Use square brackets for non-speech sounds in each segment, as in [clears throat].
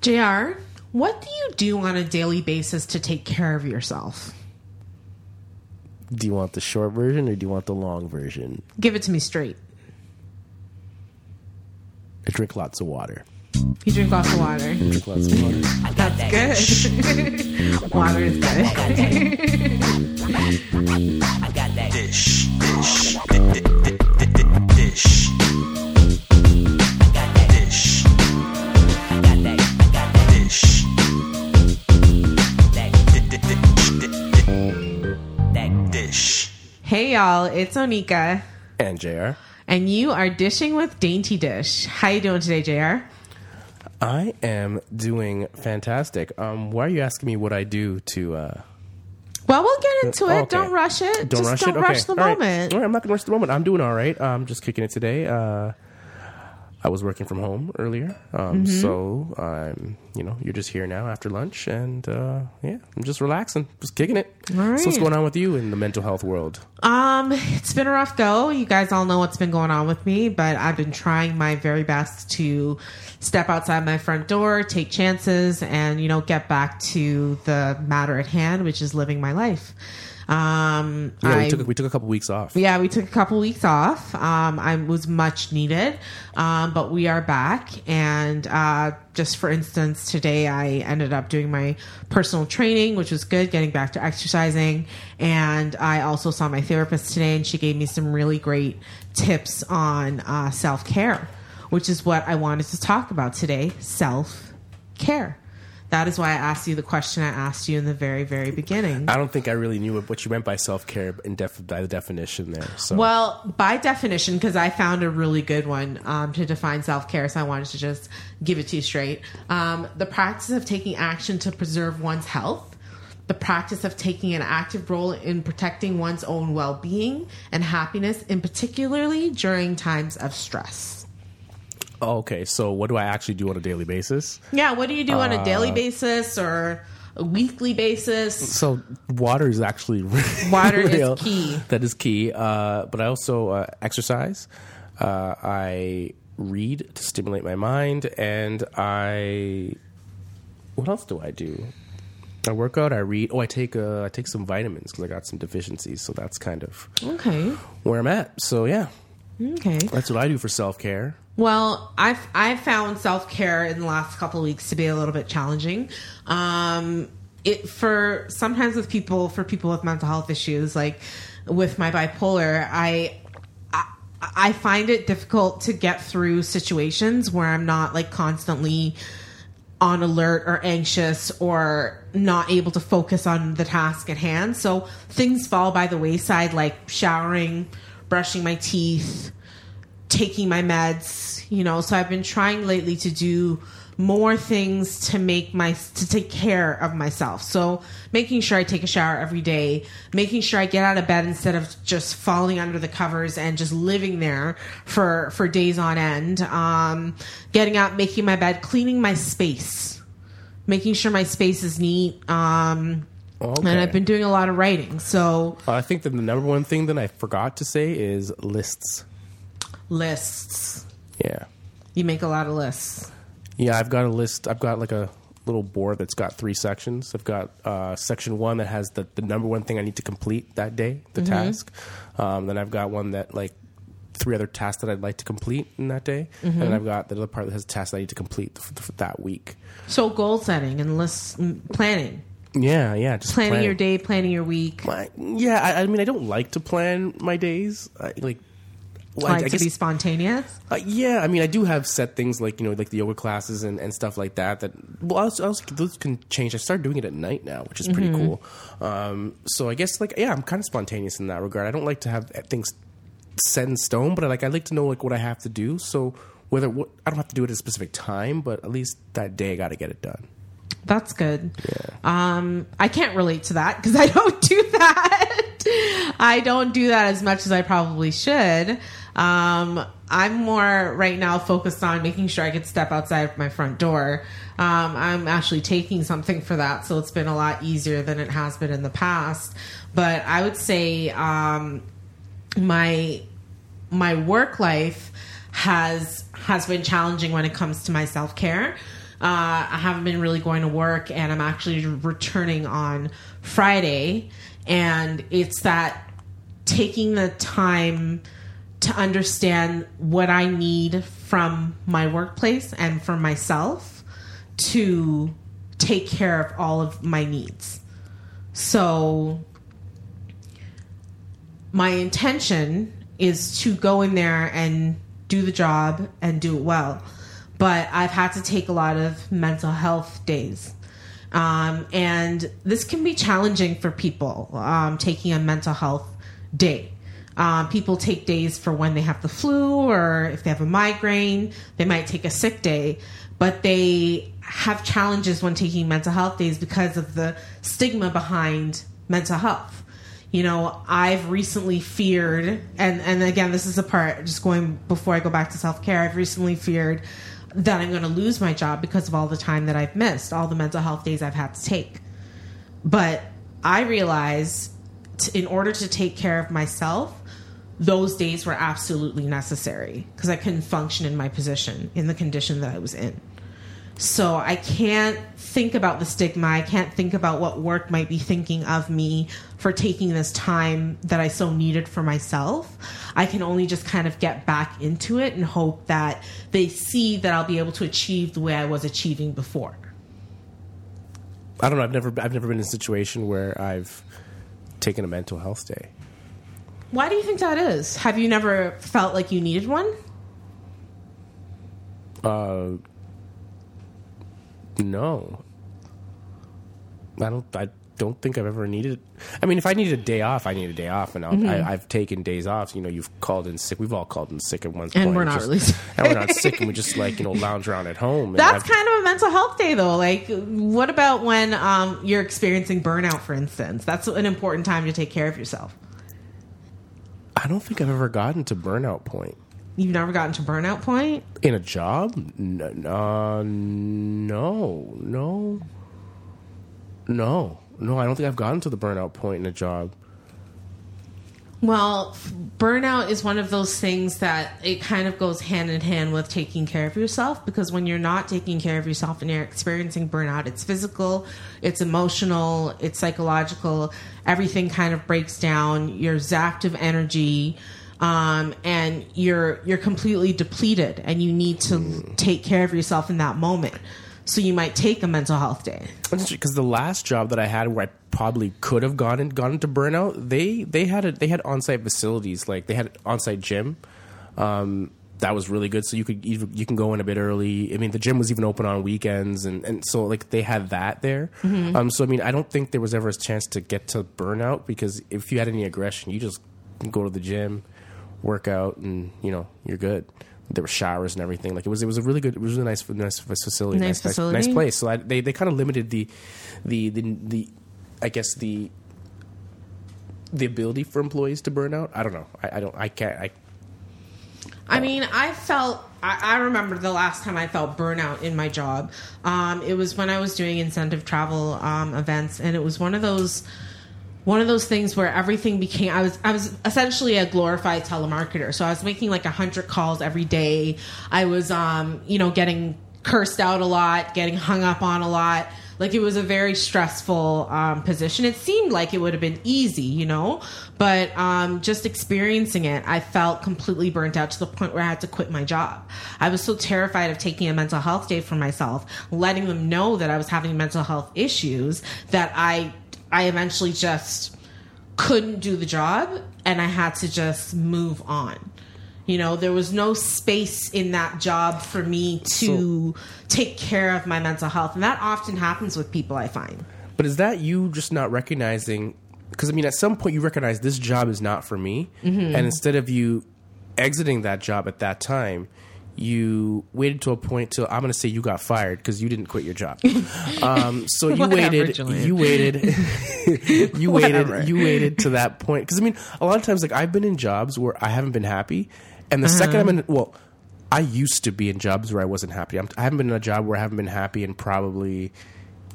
JR, what do you do on a daily basis to take care of yourself? Do you want the short version or do you want the long version? Give it to me straight. I drink lots of water. You drink lots of water. Drink lots of water. That's good. [laughs] water is good. dish, dish, di- di- di- di- di- dish. Dish. Hey y'all, it's Onika, And JR. and you are dishing with Dainty Dysh. How you doing today, JR? I am doing fantastic. Um, why are you asking me what I do to uh Well, we'll get into it. Oh, okay. Don't rush it. don't Just rush don't it? rush Okay. the All right. moment. All right, I'm not gonna rush the moment. I'm doing all right. I'm just kicking it today. Uh I was working from home earlier. Um Mm-hmm. so I'm you know, you're just here now after lunch and uh yeah, I'm just relaxing, just kicking it. All So what's going on with you in the mental health world? Um, it's been a rough go. You guys all know what's been going on with me, but I've been trying my very best to step outside my front door, take chances, and you know, get back to the matter at hand, which is living my life. Um, Yeah, I we took we took a couple weeks off. yeah, we took a couple weeks off. Um, I was much needed, um, but we are back. And uh, just for instance, today I ended up doing my personal training, which was good, getting back to exercising. And I also saw my therapist today, and she gave me some really great tips on uh, self care, which is what I wanted to talk about today self care. That is why I asked you the question I asked you in the very, very beginning. I don't think I really knew what- you meant by self care in def- by the definition there. So Well, by definition, because I found a really good one um, to define self care, so I wanted to just give it to you straight. Um, the practice of taking action to preserve one's health, the practice of taking an active role in protecting one's own well being and happiness, and particularly during times of stress. Oh, okay, so what do I actually do on a daily basis? Yeah, what do you do on a daily basis or a weekly basis? So water is actually [laughs] Water is key. That is key. Uh, but I also uh, exercise. Uh, I read to stimulate my mind, and I. What else do I do? I work out. I read. Oh, I take uh, I take some vitamins because I got some deficiencies. So that's kind of Okay. where I'm at. So yeah, Okay. that's what I do for self care. Well, I've I've found self care in the last couple of weeks to be a little bit challenging. Um, it for sometimes with people for people with mental health issues, like with my bipolar, I. I- I find it difficult to get through situations where I'm not like constantly on alert or anxious or not able to focus on the task at hand. So things fall by the wayside, like showering, brushing my teeth, taking my meds, you know. So I've been trying lately to do more things to make my to take care of myself. So making sure I take a shower every day, making sure I get out of bed instead of just falling under the covers and just living there for for days on end. Um, getting out, making my bed, cleaning my space, making sure my space is neat. Um, Okay. And I've been doing a lot of writing. So I think that the number one thing that I forgot to say is lists. lists. Yeah. You make a lot of lists. Yeah, I've got a list. I've got like a little board that's got three sections. I've got uh, section one that has the, the number one thing I need to complete that day, the task. Um, then I've got one that like three other tasks that I'd like to complete in that day, and then I've got the other part that has tasks that I need to complete for, for that week. So goal setting and list planning, Yeah, yeah, just planning plan. your day, planning your week. My, yeah, I, I mean, I don't like to plan my days. I, like, well, I- like I to guess- be spontaneous. Uh, yeah, I mean, I do have set things like you know, like the yoga classes and, and stuff like that. That well, also, also those can change. I started doing it at night now, which is pretty cool. Um, so I guess like yeah, I'm kind of spontaneous in that regard. I don't like to have things set in stone, but I like I like to know like what I have to do. So whether what, I don't have to do it at a specific time, but at least that day I got to get it done. That's good. Um, I can't relate to that because I don't do that. I don't do that as much as I probably should. Um, I'm more right now focused on making sure I can step outside of my front door. Um, I'm actually taking something for that, so it's been a lot easier than it has been in the past. But I would say um, my my work life has has been challenging when it comes to my self care. Uh, I haven't been really going to work, and I'm actually returning on Friday. And it's that taking the time to understand what I need from my workplace and from myself to take care of all of my needs. So, my intention is to go in there and do the job and do it well. But I've had to take a lot of mental health days. Um, and this can be challenging for people um, taking a mental health day. Um, people take days for when they have the flu or if they have a migraine, they might take a sick day, but they have challenges when taking mental health days because of the stigma behind mental health. You know, I've recently feared, and, and again, this is a part, just going before I go back to self care, I've recently feared that I'm going to lose my job because of all the time that I've missed, all the mental health days I've had to take. But I realize t- in order to take care of myself, those days were absolutely necessary because I couldn't function in my position in the condition that I was in. So I can't think about the stigma. I can't think about what work might be thinking of me for taking this time that I so needed for myself. I can only just kind of get back into it and hope that they see that I'll be able to achieve the way I was achieving before. I don't know. I've never I've never been in a situation where I've taken a mental health day. Why do you think that is? Have you never felt like you needed one? Uh, no. I don't. I don't think I've ever needed. I mean, if I needed a day off, I need a day off, and I'll, Mm-hmm. I, I've taken days off. You know, you've called in sick. We've all called in sick at one point. And we're not Just- really sick. [laughs] and we're not sick, and we just like you know lounge around at home. That's kind of a mental health day, though. Like, what about when um, you're experiencing burnout, for instance? That's an important time to take care of yourself. I don't think I've ever gotten to burnout point You've never gotten to burnout point? in a job. No, uh, no, no, no, no. I don't think I've gotten to the burnout point in a job. Well, burnout is one of those things that it kind of goes hand in hand with taking care of yourself because when you're not taking care of yourself and you're experiencing burnout, it's physical, it's emotional, it's psychological. Everything kind of breaks down. You're zapped of energy. Um, and you're you're completely depleted, and you need to take care of yourself in that moment. So you might take a mental health day. because the last job that I had where I probably could have gone and gone into burnout, they they had a, they had on site facilities like they had an on site gym. Um, that was really good. So you could even, you can go in a bit early. I mean, the gym was even open on weekends, and, and so like they had that there. Um, so I mean, I don't think there was ever a chance to get to burnout because if you had any aggression, you just go to the gym, work out, and you know you're good. There were showers and everything. Like it was, it was a really good, it was a nice, nice facility, Nice nice, facility? nice, nice place. So I, they they kind of limited the, the the the, I guess the the ability for employees to burn out. I don't know. I, I don't. I can't. I I mean, I felt. I, I remember the last time I felt burnout in my job. Um, it was when I was doing incentive travel um, events, and it was one of those one of those things where everything became. I was I was essentially a glorified telemarketer, so I was making like a hundred calls every day. I was, um, you know, getting cursed out a lot, getting hung up on a lot. Like it was a very stressful um, position. It seemed like it would have been easy, you know, but um, just experiencing it, I felt completely burnt out to the point where I had to quit my job. I was so terrified of taking a mental health day for myself, letting them know that I was having mental health issues, that I I eventually just couldn't do the job, and I had to just move on. You know, there was no space in that job for me to take care of my mental health. And that often happens with people, I find. But is that you just not recognizing? Because I mean, at some point you recognize this job is not for me, mm-hmm. and instead of you exiting that job at that time, you waited to a point till I'm going to say you got fired because you didn't quit your job. [laughs] um, so you waited, you waited, [laughs] you waited, you waited to that point. Because I mean, a lot of times, like I've been in jobs where I haven't been happy, and the second I'm in, well. I used to be in jobs where I wasn't happy. I'm, I haven't been in a job where I haven't been happy in probably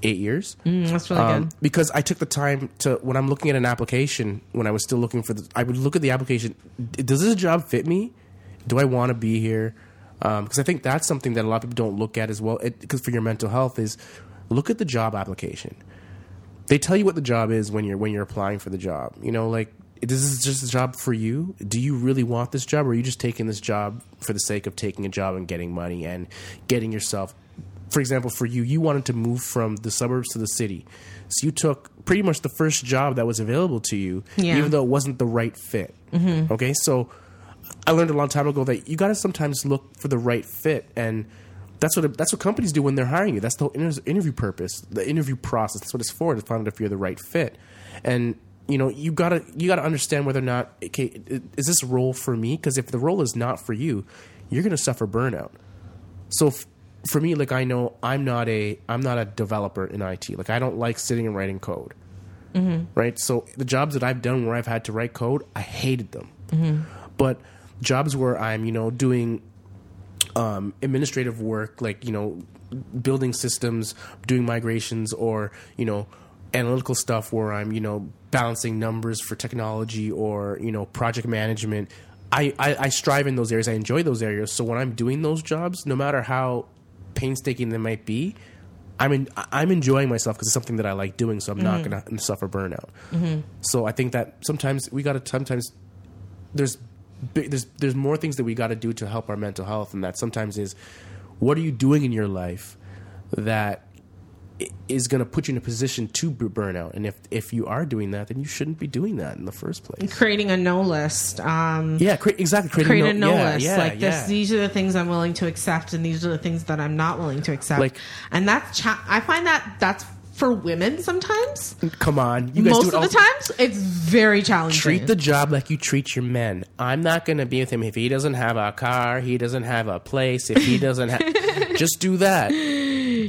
eight years. Mm, that's really Um, good. because I took the time to when I'm looking at an application when I was still looking for the I would look at the application does this job fit me do I want to be here Um, because I think that's something that a lot of people don't look at as well. Because for your mental health is look at the job application. They tell you what the job is when you're when you're applying for the job. You know, like this is just a job for you. Do you really want this job, or are you just taking this job for the sake of taking a job and getting money and getting yourself? For example, for you, you wanted to move from the suburbs to the city, so you took pretty much the first job that was available to you, Yeah. even though it wasn't the right fit. Mm-hmm. Okay, so I learned a long time ago that you got to sometimes look for the right fit, and that's what that's what companies do when they're hiring you. That's the whole inter- interview purpose, the interview process. That's what it's for to find out if you're the right fit. And you know, you gotta you gotta understand whether or not okay, is this role for me? Because if the role is not for you, you're gonna suffer burnout. So f- for me, like I know I'm not a I'm not a developer in IT. Like I don't like sitting and writing code. Mm-hmm. Right. So the jobs that I've done where I've had to write code, I hated them. Mm-hmm. But jobs where I'm you know doing um, administrative work, like you know, building systems, doing migrations, or you know, analytical stuff where I'm you know balancing numbers for technology or you know project management. I, I, I strive in those areas. I enjoy those areas. So when I'm doing those jobs, no matter how painstaking they might be, I'm in, I'm enjoying myself because it's something that I like doing. So I'm not going to suffer burnout. So I think that sometimes we got to sometimes there's there's there's more things that we got to do to help our mental health, and that sometimes is what are you doing in your life that is going to put you in a position to burn out, and if if you are doing that, then you shouldn't be doing that in the first place. creating a no list. Um, Yeah, cre- exactly. Creating create a a no, no yeah, list. Yeah, like yeah. this, these are the things I'm willing to accept, and these are the things that I'm not willing to accept. Like- and that's cha- I find that that's for women sometimes. Come on, you guys Most do of all the times, it's very challenging. Treat the job like you treat your men. I'm not going to be with him if he doesn't have a car, he doesn't have a place, if he [laughs] doesn't have. just do that.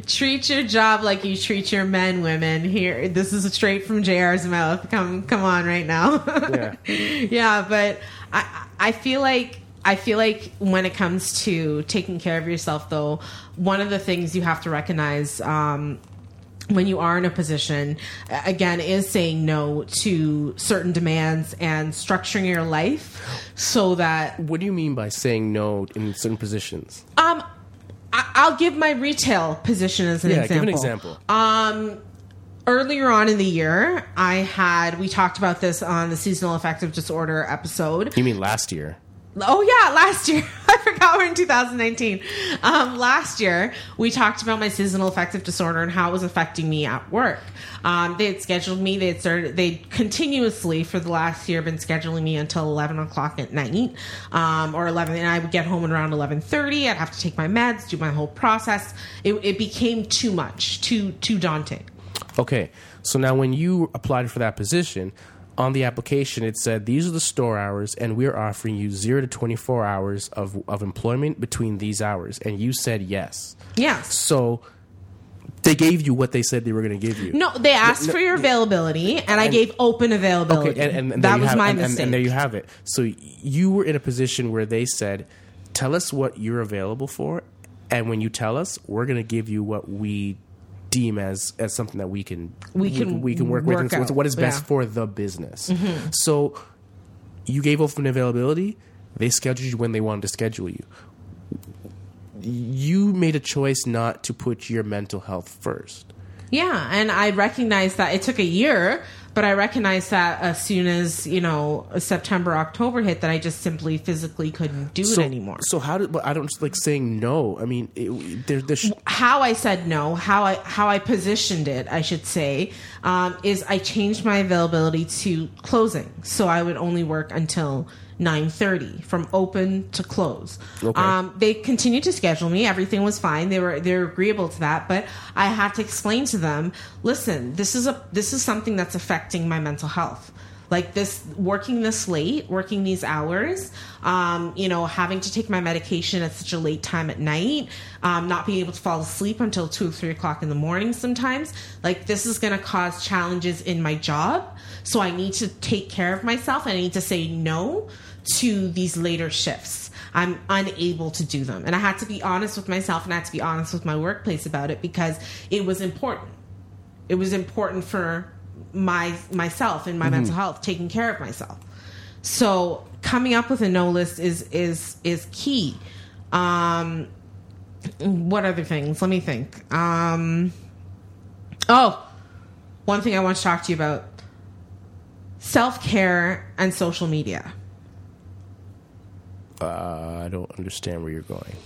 treat your job like you treat your men, women. Here, this is straight from JR's mouth. Come, come on, right now. Yeah. [laughs] yeah, but I, I feel like. I feel like when it comes to taking care of yourself, though, one of the things you have to recognize um, when you are in a position, again, is saying no to certain demands and structuring your life so that What do you mean by saying no in certain positions? um, I, I'll give my retail position as an Yeah, example. give an example. Um, earlier on in the year, I had we talked about this on the seasonal affective disorder episode. You mean last year? Oh yeah, last year. [laughs] I forgot we're in 2019. Um, last year we talked about my seasonal affective disorder and how it was affecting me at work. Um, they had scheduled me. They had started. They continuously for the last year been scheduling me until 11 o'clock at night, um, or 11. And I would get home at around 11:30. I'd have to take my meds, do my whole process. It, it became too much, too too daunting. Okay, so now when you applied for that position, on the application it said these are the store hours, and we're offering you zero to twenty four hours of of employment between these hours, and you said yes. Yes. So they gave you what they said they were going to give you. No, they asked for your availability, and I gave open availability. Okay, and, and, and that was have- my and, and- mistake. And, there you have it. So you were in a position where they said, "Tell us what you're available for, and when you tell us, we're going to give you what we deem as as something that we can We can we can work, work with. and out, what is best yeah. Mm-hmm. for the business." So you gave open availability. They scheduled you when they wanted to schedule you. You made a choice not to put your mental health first. Yeah, and I recognize that it took a year, but I recognize that as soon as you know September, October hit, that I just simply physically couldn't do so, it anymore. So how did? But I don't like saying no. I mean, it, there, there sh- how I said no, how I how I positioned it, I should say, um, is I changed my availability to closing, so I would only work until nine thirty, from open to close. Okay. Um, they continued to schedule me; everything was fine. They were they were agreeable to that, but I had to explain to them, listen, this is a this is something that's affecting my mental health like this working this late working these hours um, you know having to take my medication at such a late time at night um, not being able to fall asleep until 2 or 3 o'clock in the morning sometimes like this is going to cause challenges in my job so i need to take care of myself and i need to say no to these later shifts. I'm unable to do them. And i had to be honest with myself and i had to be honest with my workplace about it because it was important. It was important for my myself and my mental health taking care of myself. So coming up with a no list is is is key. Um, what other things? Let me think. Um, oh, one thing I want to talk to you about. Self care and social media. Uh, I don't understand where you're going.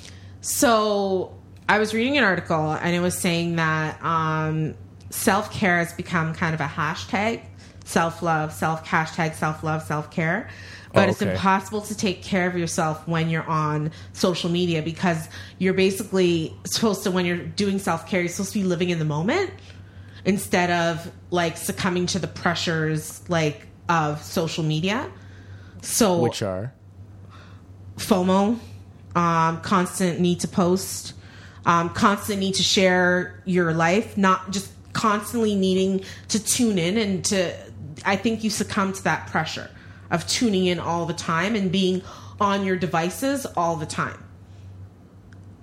So I was reading an article and it was saying that um, self care has become kind of a hashtag self love, self hashtag self love, self care. But Oh, it's impossible to take care of yourself when you're on social media because you're basically supposed to, when you're doing self care, you're supposed to be living in the moment instead of like succumbing to the pressures like of social media. So Which are FOMO, um, constant need to post, um, constant need to share your life, not just constantly needing to tune in and to. I think you succumb to that pressure of tuning in all the time and being on your devices all the time.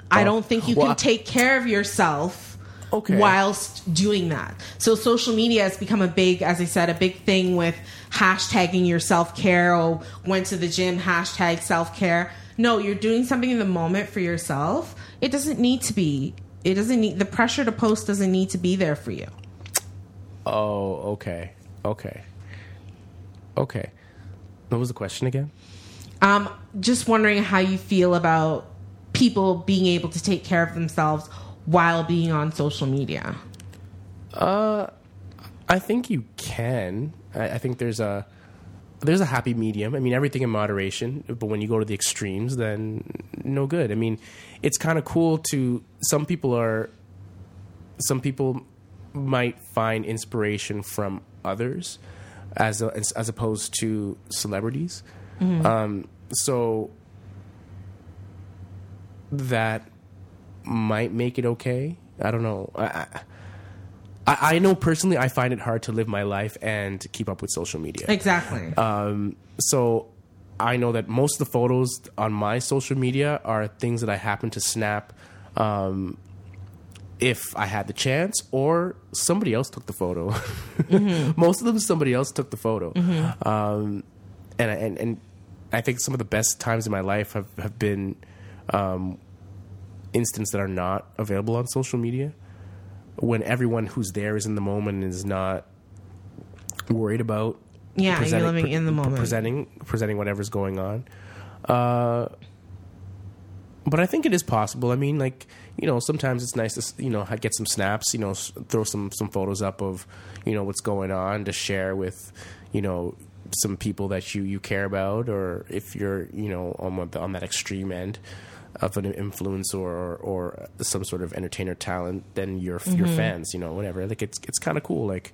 I don't think you well, can take care of yourself Okay. whilst doing that. So social media has become a big, as I said, a big thing with hashtagging your self care. or went to the gym, hashtag self care. No, you're doing something in the moment for yourself. It doesn't need to be. It doesn't need the pressure to post doesn't need to be there for you. Oh, okay. Okay. Okay. What was the question again? Um, just wondering how you feel about people being able to take care of themselves while being on social media. Uh, I think you can. I, I think there's a there's a happy medium. I mean, everything in moderation. But when you go to the extremes, then no good. I mean, it's kind of cool to. Some people are. Some people might find inspiration from others, as a, as, as opposed to celebrities. Um, so that might make it okay. I don't know. I, I, I know personally, I find it hard to live my life and keep up with social media. Exactly. Um, so I know that most of the photos on my social media are things that I happen to snap um, if I had the chance or somebody else took the photo. [laughs] most of them, somebody else took the photo. Um, and, and, and I think some of the best times in my life have, have been um, instances that are not available on social media when everyone who's there is in the moment and is not worried about yeah, you're living pre- in the moment. presenting presenting whatever's going on. Uh, but I think it is possible. I mean, like you know, sometimes it's nice to you know get some snaps. You know, throw some some photos up of you know what's going on to share with you know some people that you you care about, or if you're you know on on that extreme end of an influencer or or some sort of entertainer talent, then your your fans, you know, whatever. Like it's it's kind of cool. Like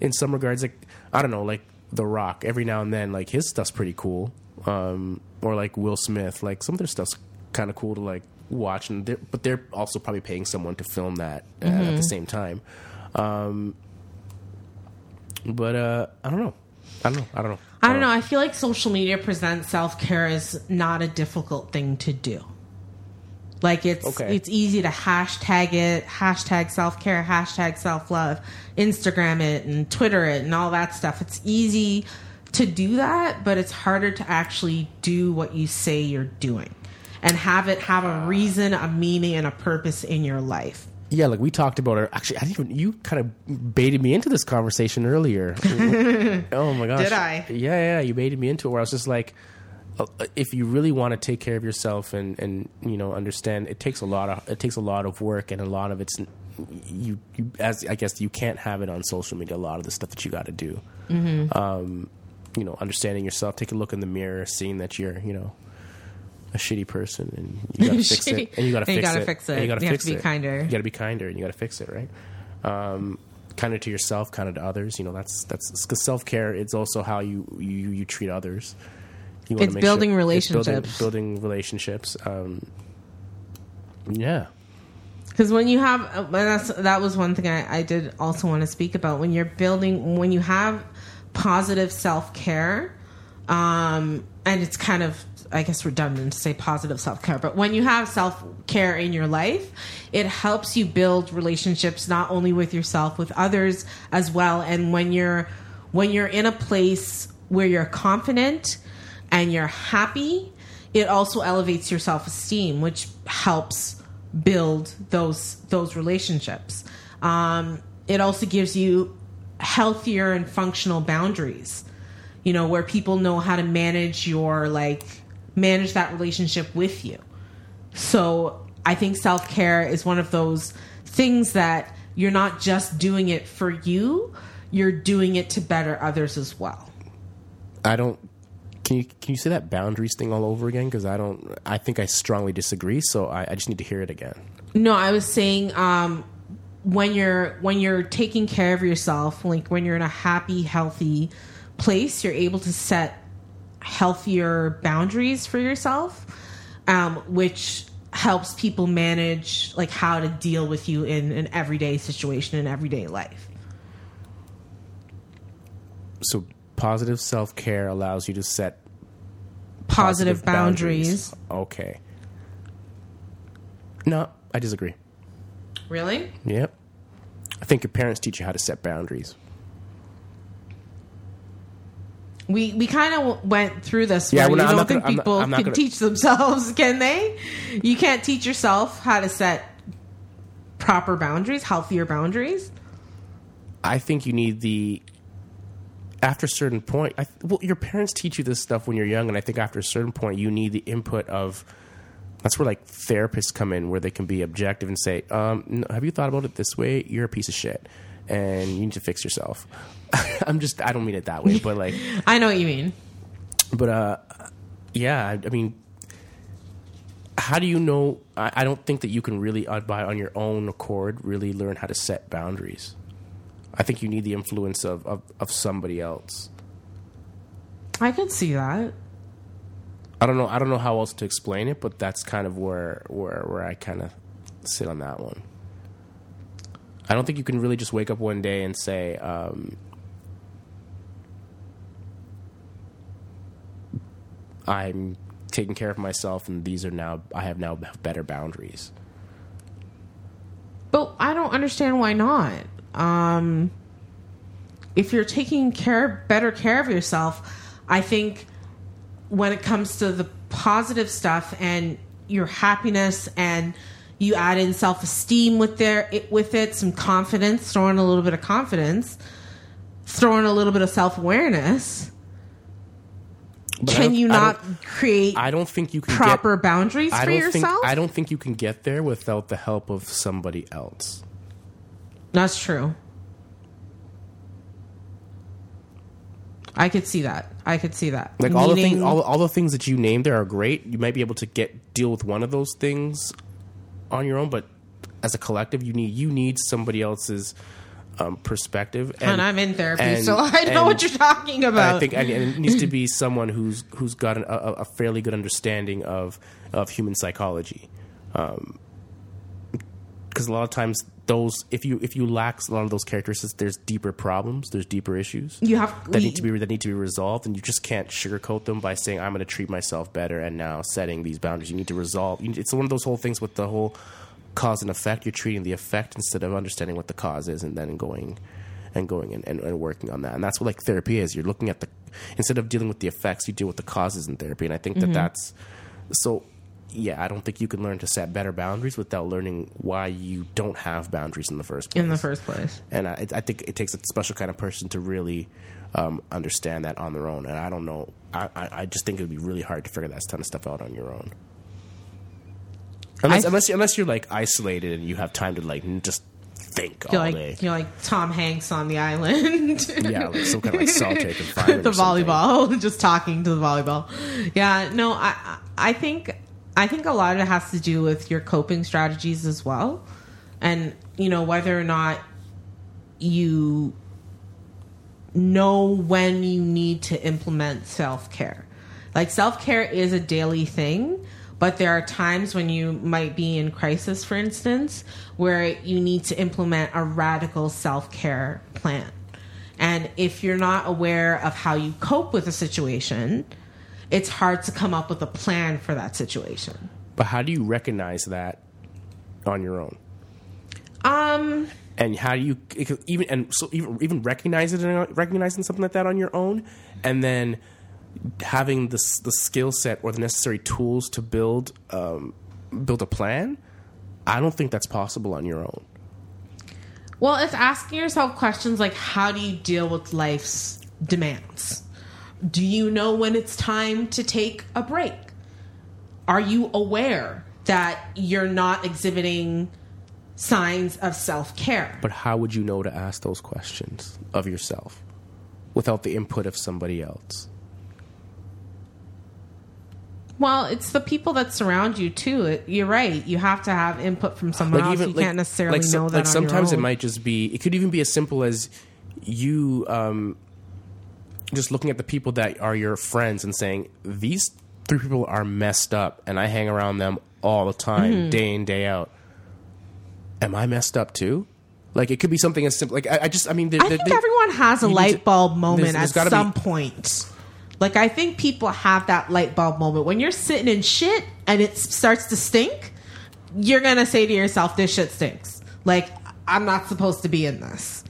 in some regards, like I don't know, like The Rock. Every now and then, like his stuff's pretty cool. Um, or like Will Smith, like some of their stuff's kind of cool to like watch, and they're, but they're also probably paying someone to film that uh, at the same time. Um, but uh, I don't know. I don't know. I don't know. I don't know. I feel like social media presents self care as not a difficult thing to do. Like it's Okay. it's easy to hashtag it, hashtag self care, hashtag self love, Instagram it and Twitter it and all that stuff. It's easy to do that, but it's harder to actually do what you say you're doing and have it have a reason, a meaning, and a purpose in your life. Yeah, like we talked about it. Actually, I didn't even. You kind of baited me into this conversation earlier. [laughs] oh my gosh! Did I? Yeah, yeah. You baited me into it. Where I was just like, if you really want to take care of yourself and and you know understand, it takes a lot of it takes a lot of work and a lot of it's you you as I guess you can't have it on social media. A lot of the stuff that you got to do. Mm-hmm. Um, you know, understanding yourself. Take a look in the mirror, seeing that you're you know. A shitty person, and you gotta [laughs] fix it, and you gotta And you fix gotta it, fix and it. you gotta You have to be it. kinder. You got to be kinder and you got to fix it right um, kinder to yourself kinder to others you know that's that's because self-care it's also how you you, you treat others you It's make building it's building, relationships. building relationships um, yeah Because when you have, uh, that's, that was one thing I, I did also want to speak about. When you're building, when you have positive self care, um, and it's kind of, I guess, redundant to say positive self care, but when you have self care in your life, it helps you build relationships not only with yourself, with others as well. And when you're, when you're in a place where you're confident and you're happy, it also elevates your self-esteem which helps build those those relationships um, it also gives you healthier and functional boundaries you know where people know how to manage your like manage that relationship with you so i think self-care is one of those things that you're not just doing it for you you're doing it to better others as well I don't. Can you can you say that boundaries thing all over again? Because I don't. I think I strongly disagree. So I, I just need to hear it again. No, I was saying um, when you're when you're taking care of yourself, like when you're in a happy, healthy place, you're able to set healthier boundaries for yourself, um, which helps people manage like how to deal with you in an everyday situation in everyday life. So positive self care allows you to set Positive, boundaries. Okay. No, I disagree. Really? Yep. I think your parents teach you how to set boundaries. We we kind of went through this. Yeah, you I'm don't think gonna- I'm not- people I'm not can gonna- teach themselves, [laughs] can they? You can't teach yourself how to set proper boundaries, healthier boundaries. I think you need the after a certain point. I, well, your parents teach you this stuff when you're young, and I think after a certain point, you need the input of. That's where like therapists come in, where they can be objective and say, um, no, "Have you thought about it this way? You're a piece of shit, and you need to fix yourself." [laughs] I'm just, I don't mean it that way, but like, [laughs] I know what you mean. but uh, yeah, I, I mean, how do you know? I, I don't think that you can really, uh, by on your own accord, really learn how to set boundaries. I think you need the influence of, of, of somebody else. I can see that. I don't know. I don't know how else to explain it, but that's kind of where where where I kind of sit on that one. I don't think you can really just wake up one day and say, um, "I'm taking care of myself, and these are now I have now better boundaries." But I don't understand why not. Um, if you're taking care, better care of yourself, I think when it comes to the positive stuff and your happiness and you add in self-esteem with there it, with it some confidence throw in a little bit of confidence throw in a little bit of self-awareness But can you I not create I don't think you can proper get, boundaries I for yourself think I don't think you can get there without the help of somebody else. That's true. I could see that. I could see that. Like all the things, all, all the things that you named there are great. You might be able to get deal with one of those things on your own, but as a collective, you need you need somebody else's um, perspective. and, I'm in therapy, and- so [laughs] I know and what you're talking about. I think and it needs to be [laughs] someone who's who's got an, a, a fairly good understanding of of human psychology. Because a lot of times, those if you if you lack a lot of those characteristics, there's deeper problems, there's deeper issues you have that need to be that need to be resolved, and you just can't sugarcoat them by saying I'm going to treat myself better and now setting these boundaries. You need to resolve. You, it's one of those whole things with the whole cause and effect. You're treating the effect instead of understanding what the cause is, and then going and going and, and, and working on that. And that's what like therapy is. You're looking at the instead of dealing with the effects, you deal with the causes in therapy. And I think that mm-hmm. that's so. Yeah, I don't think you can learn to set better boundaries without learning why you don't have boundaries in the first place in the first place. and I, I think it takes a special kind of person to really um, understand that on their own. And I don't know. I, I, I just think it would be really hard to figure that kind of stuff out on your own. Unless, I- unless, unless you're like isolated and you have time to like just think You're all like day. you're like Tom Hanks on the island. [laughs] Yeah, like some kind of like solitary confinement. [laughs] the volleyball, [laughs] just talking to the volleyball. Yeah, no, I I think I think a lot of it has to do with your coping strategies as well, and you know whether or not you know when you need to implement self care. Like self care is a daily thing, but there are times when you might be in crisis, for instance, where you need to implement a radical self care plan. And if you're not aware of how you cope with a situation, it's hard to come up with a plan for that situation. But how do you recognize that on your own? Um, and how do you even and so even even recognize it recognizing something like that on your own and then having the the skill set or the necessary tools to build um, build a plan, I don't think that's possible on your own. Well, it's asking yourself questions like how do you deal with life's demands? Do you know when it's time to take a break? Are you aware that you're not exhibiting signs of self care? But how would you know to ask those questions of yourself without the input of somebody else? Well, it's the people that surround you too. It, you're right. You have to have input from someone else. you can't necessarily like, know that. Like sometimes it might just be. It could even be as simple as you um, just looking at the people that are your friends and saying these three people are messed up, and I hang around them all the time, Mm-hmm. day in day out. Am I messed up too? Like it could be something as simple. Like I, I just, I mean, I think everyone has a light to- bulb moment there's- there's at gotta be- some point. Like I think people have that light bulb moment when you're sitting in shit and it starts to stink. You're gonna say to yourself, "This shit stinks." Like I'm not supposed to be in this.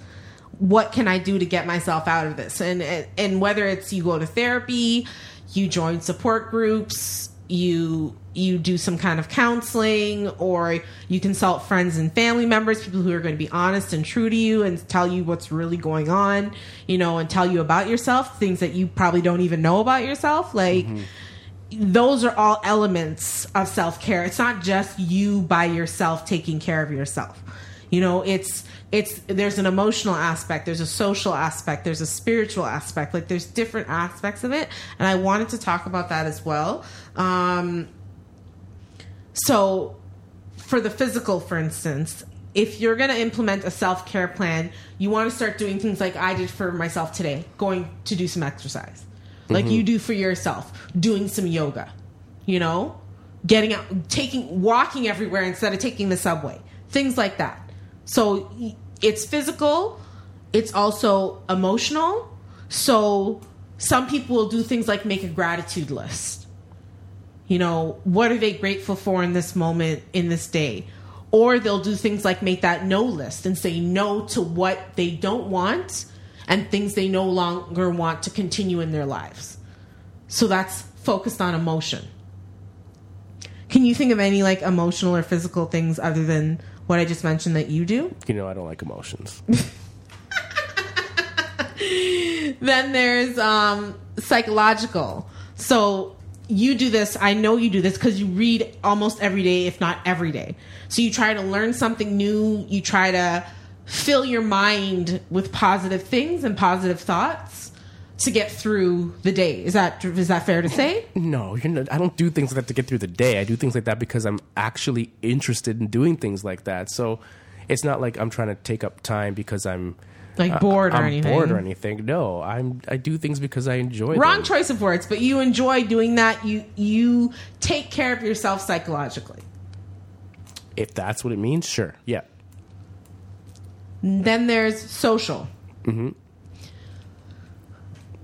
What can I do to get myself out of this? And and whether it's you go to therapy, you join support groups, you you do some kind of counseling or you consult friends and family members people who are going to be honest and true to you and tell you what's really going on you know and tell you about yourself things that you probably don't even know about yourself like mm-hmm. those are all elements of self-care. It's not just you by yourself taking care of yourself. You know it's it's there's an emotional aspect there's a social aspect there's a spiritual aspect like there's different aspects of it. And i wanted to talk about that as well. Um so for the physical for instance if you're going to implement a self-care plan you want to start doing things like i did for myself today going to do some exercise. Like you do for yourself doing some yoga you know? Getting out taking walking everywhere instead of taking the subway things like that so it's physical it's also emotional. So some people will do things like make a gratitude list. You know what are they grateful for in this moment in this day? Or they'll do things like make that no list and say no to what they don't want and things they no longer want to continue in their lives. So that's focused on emotion. Can you think of any like emotional or physical things other than what i just mentioned that you do? You know, I don't like emotions. [laughs] then there's um psychological. So you do this i know you do this because you read almost every day if not every day. So you try to learn something new you try to fill your mind with positive things and positive thoughts to get through the day is that is that fair to say No, you're not, I don't do things like that to get through the day. I do things like that because I'm actually interested in doing things like that. So it's not like I'm trying to take up time because I'm Like uh, bored or I'm anything. bored or anything. No, I'm I do things because I enjoy. wrong them. choice of words but you enjoy doing that you you take care of yourself psychologically If that's what it means, sure. Yeah. Then there's social.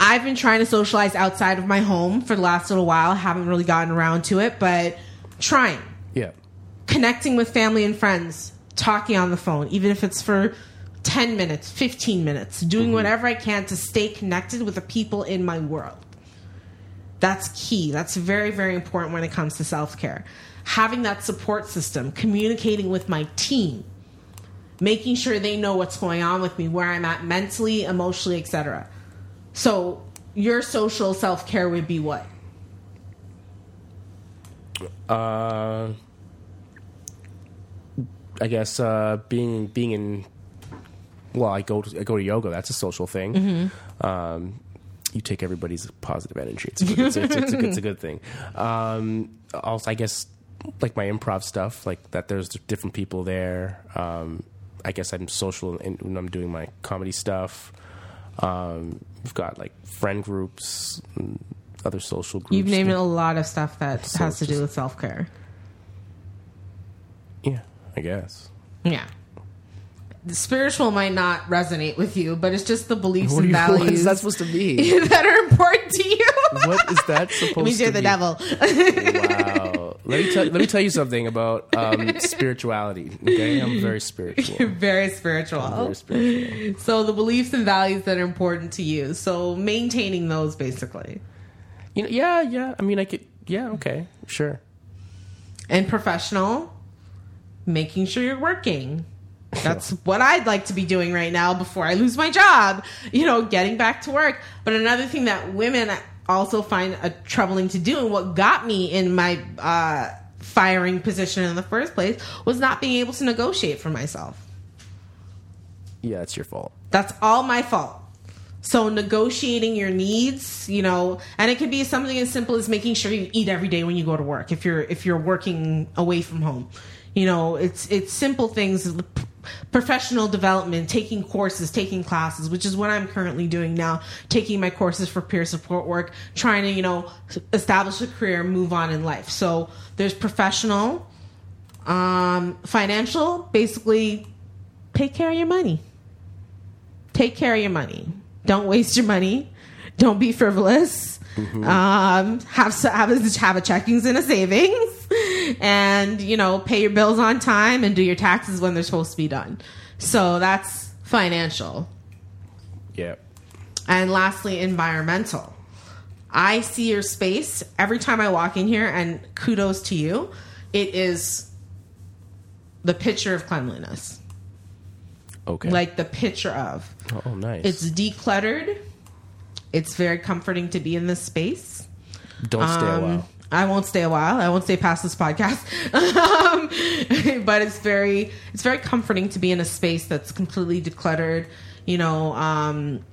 I've been trying to socialize outside of my home for the last little while. Haven't really gotten around to it, but trying. Yeah. Connecting with family and friends, talking on the phone, even if it's for 10 minutes, 15 minutes, doing mm-hmm. whatever I can to stay connected with the people in my world. That's key. That's very, very important when it comes to self care. Having that support system, communicating with my team, making sure they know what's going on with me, where I'm at mentally, emotionally, etc. So, your social self care would be what? Uh, I guess uh, being being in. Well, I go to, I go to yoga. That's a social thing. Mm-hmm. Um, you take everybody's positive energy. It's a good, it's, it's, it's a, good, it's a good thing. Um, also, I guess like my improv stuff, like that. There's different people there. Um, I guess I'm social when I'm doing my comedy stuff. Um, we've got like friend groups, and other social groups. You've named a lot of stuff that So has to do with self care. Yeah, I guess. Yeah. The spiritual might not resonate with you, but it's just the beliefs What, and you, [laughs] values is that supposed to mean? [laughs] that are important to you. what is that [laughs] supposed It means to you're the be? devil. Wow. Let me tell let me tell you something about um, spirituality. Okay, I'm very spiritual. You're very spiritual. Very spiritual. So the beliefs and values that are important to you. So maintaining those basically. You know, yeah, yeah. I mean, I could. Yeah, okay, sure. And professional, making sure you're working. That's what I'd like to be doing right now before I lose my job. You know, getting back to work. But another thing that women also find a troubling to do, and what got me in my uh, firing position in the first place, was not being able to negotiate for myself. Yeah, it's your fault. That's all my fault. So negotiating your needs, you know, and it can be something as simple as making sure you eat every day when you go to work. If you're if you're working away from home, you know, it's it's simple things, professional development, taking courses, taking classes, which is what I'm currently doing now. Taking my courses for peer support work, trying to you know establish a career, move on in life. So there's professional, um, financial, basically, take care of your money take care of your money. Don't waste your money. Don't be frivolous. Um, have have have a checkings and a savings, [laughs] and you know pay your bills on time and do your taxes when they're supposed to be done. So that's financial. Yeah. And lastly, environmental. I see your space every time I walk in here, and kudos to you. It is the picture of cleanliness, Okay. like the picture of. oh, nice. It's decluttered. It's very comforting to be in this space. Don't stay a Um, while. I won't stay a while. I won't stay past this podcast. [laughs] um, but it's very it's very comforting to be in a space that's completely decluttered. You know, um,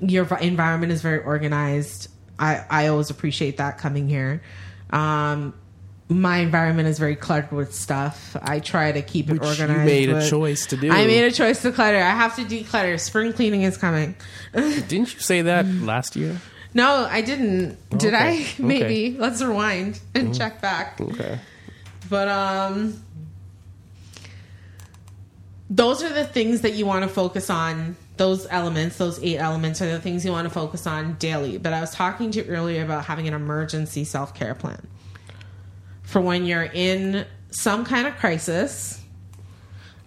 your environment is very organized. I I always appreciate that coming here. Um, my environment is very cluttered with stuff. I try to keep it Which you organized. made a choice to do. I made a choice to clutter. I have to declutter. Spring cleaning is coming. Didn't you say that last year? No, I didn't. Did Okay. I? Okay. [laughs] Maybe. Let's rewind and check back. Okay. But um those are the things that you want to focus on. Those elements, those eight elements are the things you want to focus on daily. But I was talking to you earlier about having an emergency self-care plan. For when you're in some kind of crisis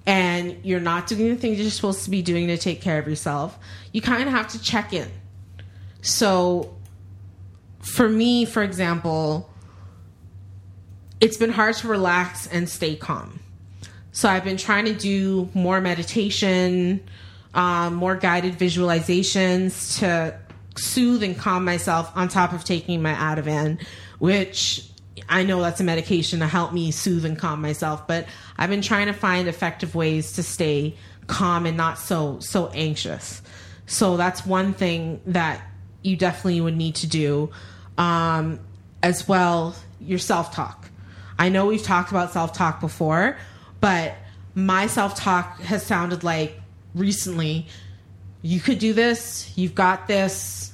and you're not doing the things you're supposed to be doing to take care of yourself, you kind of have to check in. So for me, for example, it's been hard to relax and stay calm. So I've been trying to do more meditation, um, more guided visualizations to soothe and calm myself on top of taking my Ativan, which I know that's a medication to help me soothe and calm myself, but I've been trying to find effective ways to stay calm and not so so anxious. So that's one thing that you definitely would need to do. Um, as well, your self talk. I know we've talked about self talk before, but my self talk has sounded like recently you could do this, you've got this,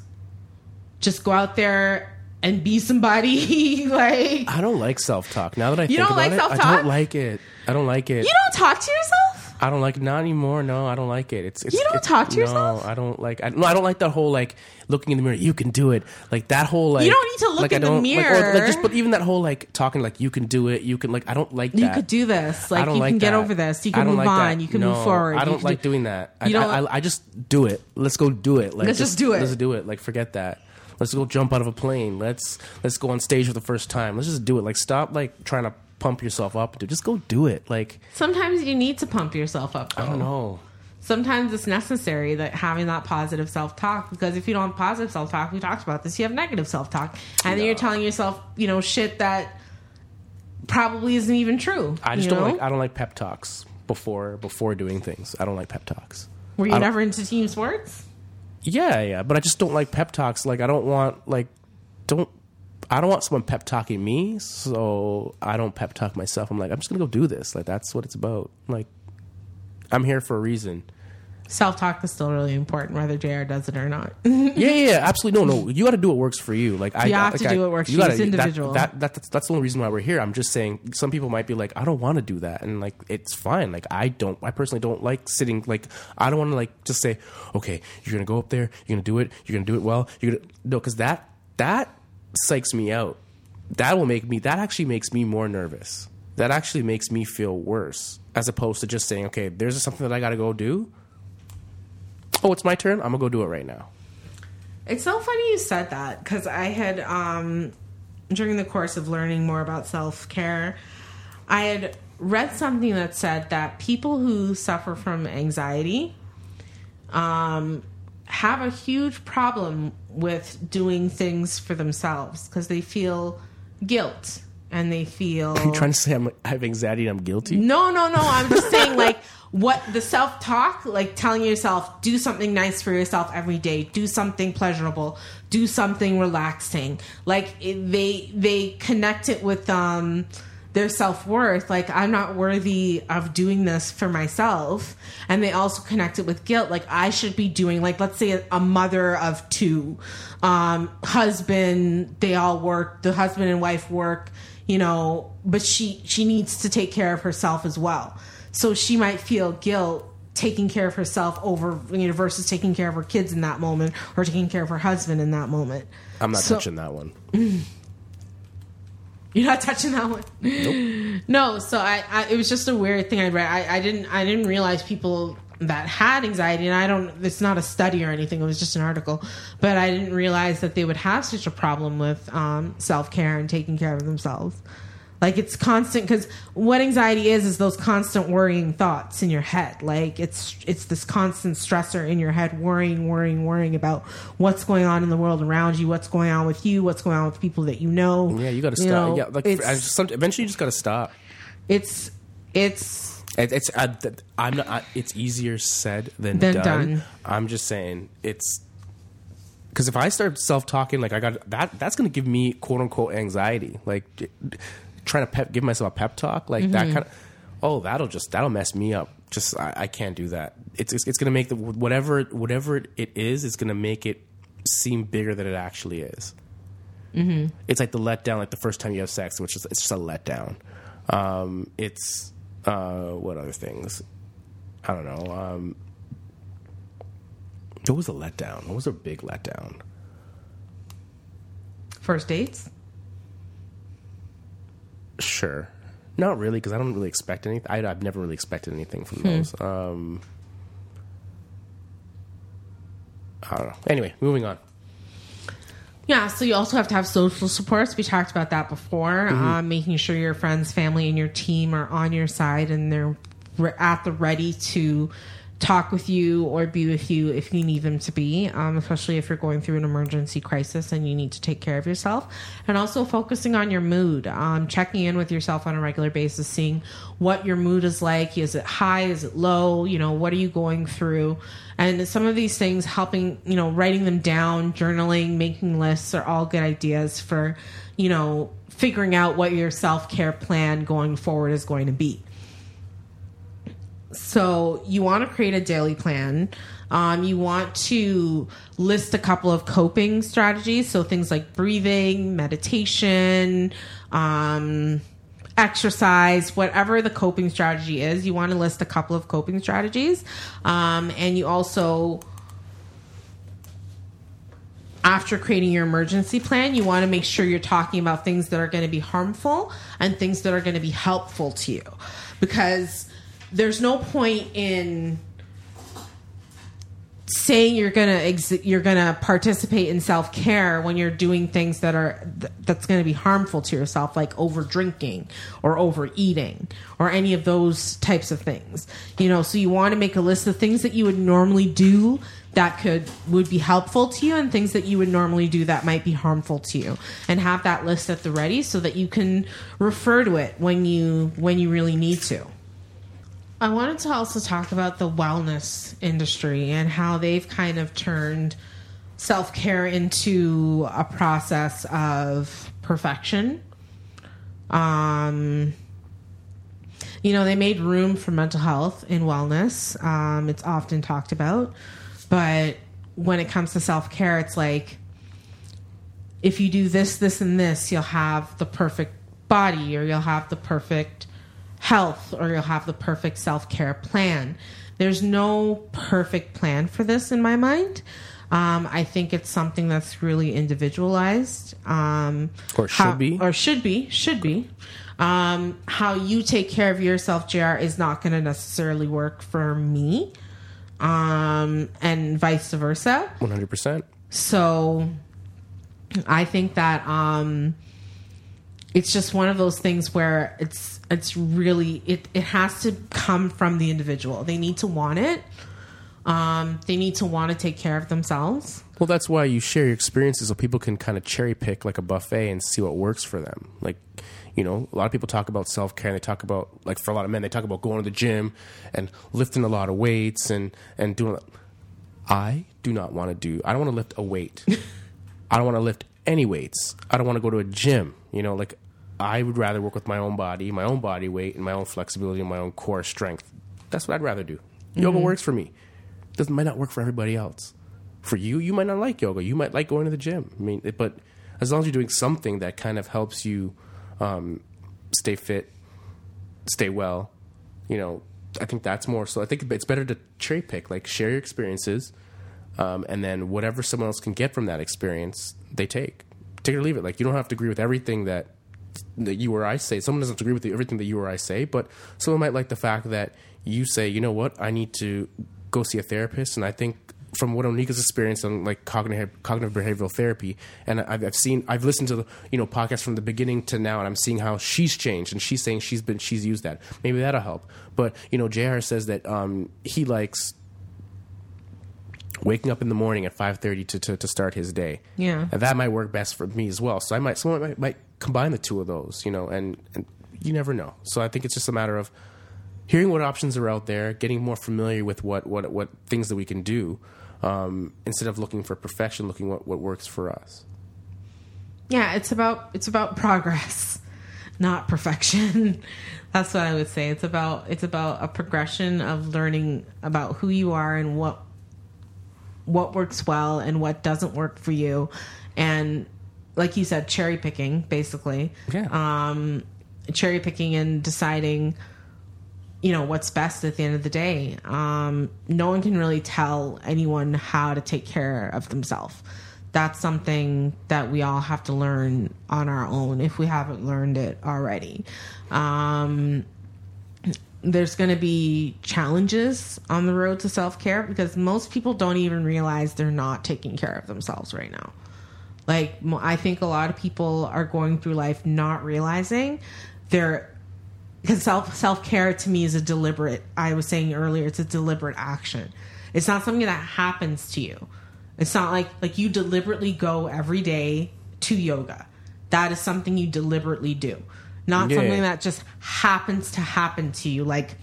just go out there and be somebody. [laughs] like, I don't like self talk. Now that I think don't about like it, I self-talk? I don't like it. I don't like it. you don't talk to yourself? I don't like it not anymore. No, I don't like it. It's, it's You don't it's- talk to yourself? no, yourself? I don't like. I, no, I don't like that whole like looking in the mirror. You can do it. Like that whole like. You don't need to look like, in the don't, Like, or, mirror. like just but even that whole like talking like you can do it. You can like I don't like that. You could do this. Like, I don't you like can get over this. You can move like on. that. You can No, move forward. I don't like do- doing that. I, You don't- I, I, I just do it. Let's go do it. Like Let's just do it. Let's do it. Like forget that. Let's go jump out of a plane. Let's let's go on stage for the first time. Let's just do it. Like stop like trying to pump yourself up. Dude, just go do it. Like Sometimes you need to pump yourself up. I don't know. sometimes it's necessary that having that positive self talk because if you don't have positive self talk, we talked about this, you have negative self talk, and then you're telling yourself, you know, shit that probably isn't even true. I just don't know? like. I don't like pep talks before before doing things. I don't like pep talks. Were you never into team sports? Yeah, yeah, but I just don't like pep talks. Like I don't want like don't I don't want someone pep talking me, so I don't pep talk myself. I'm like I'm just gonna go do this. Like that's what it's about. Like I'm here for a reason. Self talk is still really important, whether JR does it or not. [laughs] Yeah, yeah, yeah, absolutely. No, no, you got to do what works for you. Like I You have like, to do what works you for you. gotta- It's that- individual. That, that, that's, that's the only reason why we're here. I'm just saying some people might be like, I don't want to do that, and like it's fine. Like I don't. I personally don't like sitting. Like I don't want to like just say, okay, you're gonna go up there, you're gonna do it, you're gonna do it well. You're gonna no, because that that psychs me out. That will make me. That actually makes me more nervous. That actually makes me feel worse, as opposed to just saying, okay, there's something that I got to go do. Oh, it's my turn. I'm gonna go do it right now. It's so funny you said that because I had, um, during the course of learning more about self care, I had read something that said that people who suffer from anxiety um, have a huge problem with doing things for themselves because they feel guilt and they feel. Are you trying to say I'm, I have anxiety and I'm guilty? No, no, no. I'm just saying, [laughs] like, what the self talk, like telling yourself, do something nice for yourself every day, do something pleasurable, do something relaxing. Like, it, they they connect it with um their self worth. Like, I'm not worthy of doing this for myself. And they also connect it with guilt. Like, I should be doing, like, let's say a, a mother of two, um, husband, they all work, the husband and wife work, you know, but she, she needs to take care of herself as well. So she might feel guilt taking care of herself over, you know, versus taking care of her kids in that moment or taking care of her husband in that moment. I'm not So- touching that one. [clears throat] You're not touching that one. Nope. No, so I, I it was just a weird thing I read. I, I didn't I didn't realize people that had anxiety and I don't it's not a study or anything, it was just an article. But I didn't realize that they would have such a problem with um, self care and taking care of themselves. Like it's constant because what anxiety is is those constant worrying thoughts in your head. Like it's it's this constant stressor in your head, worrying, worrying, worrying about what's going on in the world around you, what's going on with you, what's going on with people that you know. Yeah, you got to You stop. know, yeah, like it's- I just, some, eventually you just got to stop. it's it's It, it's I, i'm not. I, it's easier said than, Than done. done. I'm just saying it's because if I start self talking, like I got that, that's going to give me quote unquote anxiety. Like trying to pep, give myself a pep talk, like that kind of. Oh, that'll just that'll mess me up. Just I, I can't do that. It's it's, it's going to make the whatever whatever it is. It's going to make it seem bigger than it actually is. Mm-hmm. It's like the letdown, like the first time you have sex, which is it's just a letdown. Um, it's uh, what other things? I don't know. Um, what was a letdown? What was a big letdown? first dates. Sure, not really, because I don't really expect anything. I, I've never really expected anything from those. Um, I don't know. Anyway, moving on. Yeah, so you also have to have social supports. We talked about that before. Um, making sure your friends, family, and your team are on your side and they're re- at the ready to talk with you or be with you if you need them to be, um, especially if you're going through an emergency crisis and you need to take care of yourself. And also focusing on your mood, um, checking in with yourself on a regular basis, seeing what your mood is like. Is it high? Is it low? You know, what are you going through? And some of these things, helping, you know, writing them down, journaling, making lists are all good ideas for, you know, figuring out what your self care plan going forward is going to be. So you want to create a daily plan. Um, you want to list a couple of coping strategies. So things like breathing, meditation, um, exercise, whatever the coping strategy is, you want to list a couple of coping strategies. Um, and you also after creating your emergency plan, you want to make sure you're talking about things that are going to be harmful and things that are going to be helpful to you. Because there's no point in saying you're gonna ex- you're gonna participate in self care when you're doing things that are th- that's gonna be harmful to yourself, like over drinking or overeating or any of those types of things. You know, so you want to make a list of things that you would normally do that could would be helpful to you and things that you would normally do that might be harmful to you and have that list at the ready so that you can refer to it when you when you really need to I wanted to also talk about the wellness industry and how they've kind of turned self care into a process of perfection. Um, you know, they made room for mental health in wellness. Um, it's often talked about, but when it comes to self care, it's like if you do this, this, and this, you'll have the perfect body or you'll have the perfect health or you'll have the perfect self care plan. There's no perfect plan for this in my mind. Um, I think it's something that's really individualized. Um, Or should how- be. Or should be. Should be. Um, how you take care of yourself, JR, is not going to necessarily work for me. Um, and vice versa. One hundred percent. So I think that um, it's just one of those things where it's it's really it it has to come from the individual. They need to want it. Um, they need to want to take care of themselves. Well, that's why you share your experiences so people can kind of cherry pick like a buffet and see what works for them. Like, you know, a lot of people talk about self care and they talk about like for a lot of men they talk about going to the gym and lifting a lot of weights and and doing. I do not want to do. I don't want to lift a weight. [laughs] I don't want to lift any weights. I don't want to go to a gym. You know, like I would rather work with my own body, my own body weight, and my own flexibility and my own core strength. That's what I'd rather do. Yoga works for me. Doesn't might not work for everybody else. For you, you might not like yoga. You might like going to the gym. I mean, it, but as long as you're doing something that kind of helps you um, stay fit, stay well, you know, I think that's more. So I think it's better to cherry pick, like share your experiences, um, and then whatever someone else can get from that experience, they take. Take it or leave it. Like you don't have to agree with everything that that you or I say. Someone doesn't agree with everything that you or I say, but someone might like the fact that you say, you know what, I need to go see a therapist, and I think from what Onika's experience on like cognitive cognitive behavioral therapy, and I've, I've seen, I've listened to the you know podcasts from the beginning to now, and I'm seeing how she's changed, and she's saying she's been she's used that. Maybe that'll help. But you know, JR says that um, he likes waking up in the morning at 5.30 to, to, to start his day Yeah. and that might work best for me as well so i might someone might, might combine the two of those you know and, and you never know so i think it's just a matter of hearing what options are out there getting more familiar with what what, what things that we can do um, instead of looking for perfection looking what, what works for us Yeah, it's about it's about progress, [laughs] not perfection. [laughs] That's what I would say. It's about it's about a progression of learning about who you are and what what works well and what doesn't work for you, and like you said, cherry picking basically. yeah. Um, cherry picking and deciding you know what's best at the end of the day. Um, no one can really tell anyone how to take care of themselves. That's something that we all have to learn on our own if we haven't learned it already. Um, there's going to be challenges on the road to self-care because most people don't even realize they're not taking care of themselves right now like I think a lot of people are going through life not realizing they're because self self care to me is a deliberate. I was saying earlier, it's a deliberate action. It's not something that happens to you. It's not like like you deliberately go every day to yoga. That is something you deliberately do, not Yeah. something that just happens to happen to you. Like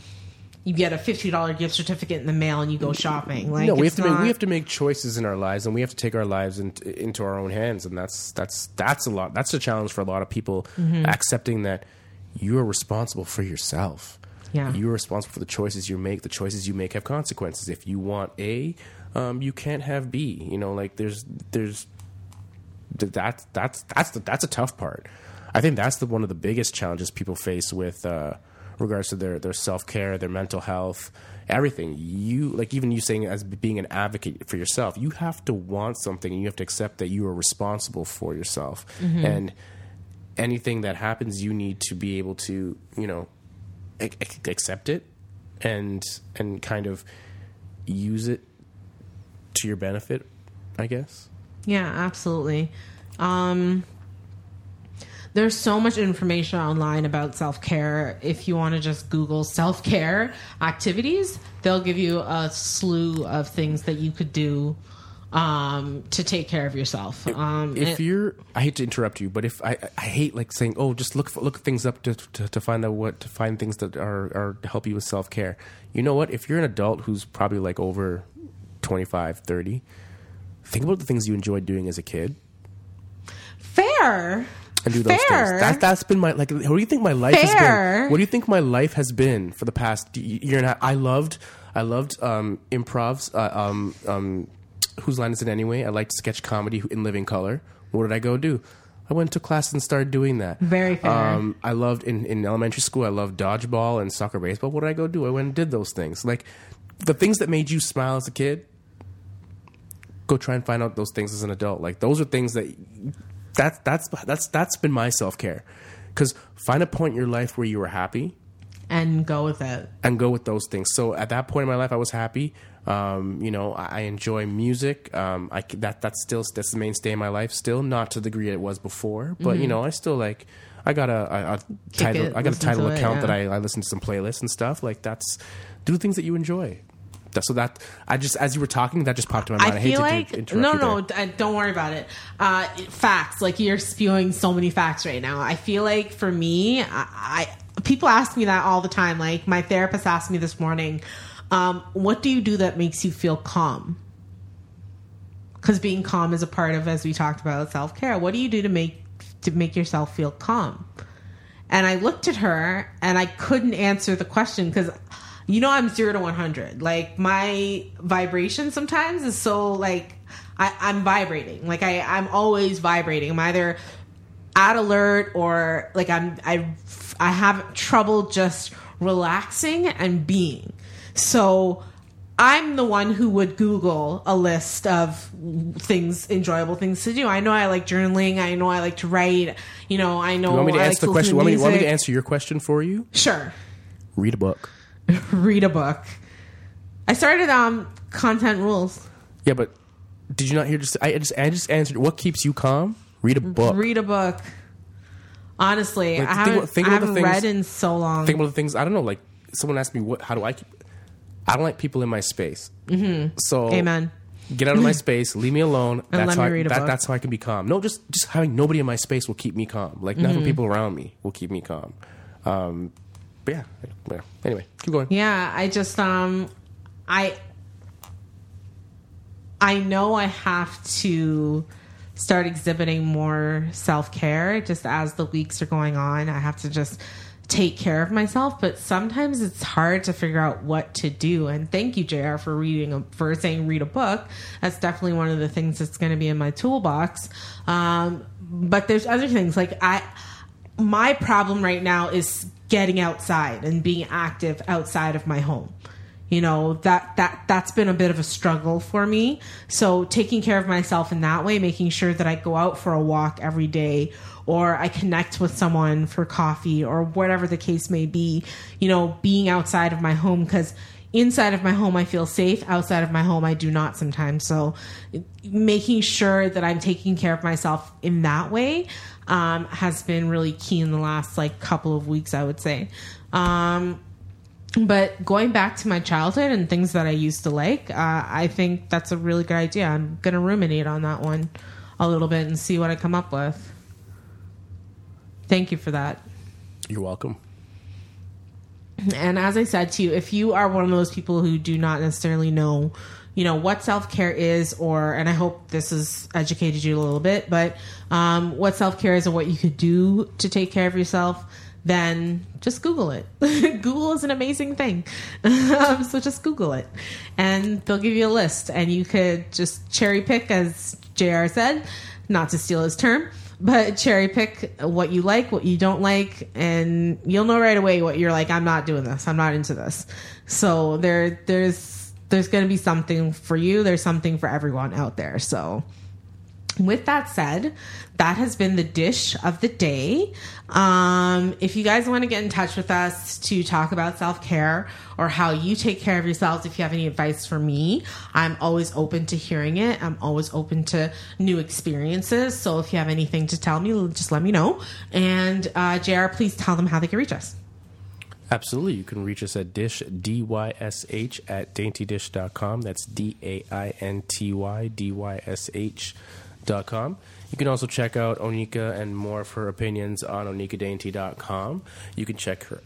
you get a fifty dollar gift certificate in the mail and you go shopping. Like no, we have to make we have to make choices in our lives, and we have to take our lives into, into our own hands, and that's that's that's a lot. That's a challenge for a lot of people, Mm-hmm. accepting that you are responsible for yourself. Yeah. you are responsible for the choices you make. The choices you make have consequences. If you want A, um, you can't have B. You know, like there's there's th- that's that's that's the, that's a tough part. I think that's the one of the biggest challenges people face with uh, regards to their their self care, their mental health, everything. You like even you saying as being an advocate for yourself, you have to want something, and you have to accept that you are responsible for yourself. And anything that happens, you need to be able to you know ac- ac- accept it and and kind of use it to your benefit, I guess. Yeah, absolutely. Um, there's so much information online about self care. If you want to just Google self care activities, they'll give you a slew of things that you could do um, to take care of yourself. Um, if you're i hate to interrupt you but if i i hate like saying oh just look for, look things up to, to to find out what to find things that are are to help you with self-care you know what if you're an adult who's probably like over 25 30 think about the things you enjoyed doing as a kid fair. And do those fair. things that, that's been my like what do you think my life has been what do you think my life has been for the past year and a half i loved i loved um improvs uh, um um whose line is it anyway i liked sketch comedy in living color what did i go do I went to class and started doing that. Very fair. Um, I loved in, in elementary school. I loved dodgeball and soccer, baseball. What did I go do? I went and did those things. Like the things that made you smile as a kid. Go try and find out those things as an adult. Like those are things that that's that's that's that's been my self care. Because find a point in your life where you were happy and go with it. and go with those things. So at that point in my life, I was happy. Um, you know, I, I enjoy music. Um, I that that's still that's the mainstay of my life. Still, not to the degree it was before, but you know, I still like. I got a, a, a Tidal. it, I got a Tidal to it, account yeah. that I, I listen to some playlists and stuff. Like that's do things that you enjoy. So that I just as you were talking, that just popped in my mind. I, I hate feel to like do, no, no, don't worry about it. Uh, facts, like you're spewing so many facts right now. I feel like for me, I, I people ask me that all the time. Like my therapist asked me this morning, um, "What do you do that makes you feel calm?" Because being calm is a part of, as we talked about, self care. What do you do to make to make yourself feel calm? And I looked at her and I couldn't answer the question because you know I'm zero to one hundred. Like my vibration sometimes is so like I, I'm vibrating. Like I, I'm always vibrating. I'm either at alert or like I'm I I have trouble just relaxing and being. So I'm the one who would Google a list of things, enjoyable things to do. I know I like journaling. I know I like to write. You know, I know You want me to I answer like the question? Want me, want me to answer your question for you? Sure. Read a book. [laughs] Read a book. I started um content rules. Yeah, but did you not hear? Just I just I just answered. What keeps you calm? Read a book. Read a book. Honestly, Like, I think haven't, about- think I haven't things- read in so long. Think about the things I don't know. Like someone asked me, "What? How do I keep?" I don't like people in my space. Mm-hmm. So Amen. Get out of my [laughs] space. Leave me alone. And That's let how me I, read a that, book. that's how I can be calm. No, just just having nobody in my space will keep me calm. Like not Mm-hmm. having people around me will keep me calm. Um, but yeah, yeah. Anyway, keep going. Yeah, I just um I I know I have to start exhibiting more self-care just as the weeks are going on. I have to just take care of myself, but sometimes it's hard to figure out what to do. And thank you JR for reading a, for saying read a book. That's definitely one of the things that's going to be in my toolbox. Um but there's other things like I my problem right now is getting outside and being active outside of my home. You know that that that's been a bit of a struggle for me. So taking care of myself in that way making sure that i go out for a walk every day or i connect with someone for coffee or whatever the case may be you know being outside of my home because inside of my home i feel safe. Outside of my home i do not sometimes. So making sure that i'm taking care of myself in that way um, has been really key in the last like couple of weeks i would say um, but going back to my childhood and things that I used to like, uh, I think that's a really good idea. I'm gonna ruminate on that one a little bit and see what I come up with. Thank you for that. You're welcome. And as I said to you, if you are one of those people who do not necessarily know, you know, what self care is, or, and I hope this has educated you a little bit, but um, what self care is and what you could do to take care of yourself, then just Google it. [laughs] Google is an amazing thing. [laughs] um, so just Google it and they'll give you a list and you could just cherry pick, as JR said, not to steal his term, but cherry pick what you like, what you don't like, and you'll know right away what you're like. I'm not doing this. I'm not into this. So there, there's, there's going to be something for you. There's something for everyone out there. So with that said, that has been the dish of the day. Um, if you guys want to get in touch with us to talk about self care or how you take care of yourselves, if you have any advice for me, I'm always open to hearing it. I'm always open to new experiences. So if you have anything to tell me, just let me know. And uh, JR, please tell them how they can reach us. Absolutely. You can reach us at dysh, D-Y-S-H, at daintydysh.com. That's D-A-I-N-T-Y, D-Y-S-H dot com. You can also check out Onika and more of her opinions on onikadainty.com. You can check her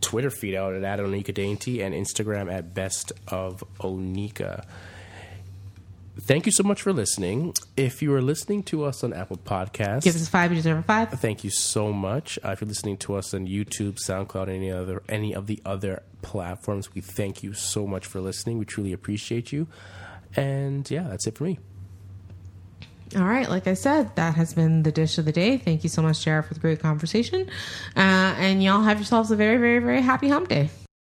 Twitter feed out at, at onikadainty and Instagram at best of onika. Thank you so much for listening. If you are listening to us on Apple Podcasts, Give us five, you deserve a five. Thank you so much. Uh, if you're listening to us on YouTube, SoundCloud, any other any of the other platforms, we thank you so much for listening. We truly appreciate you. And yeah, that's it for me. All right, like I said, that has been the dish of the day. Thank you so much, Jared, for the great conversation. Uh, and y'all have yourselves a very, very, very happy hump day.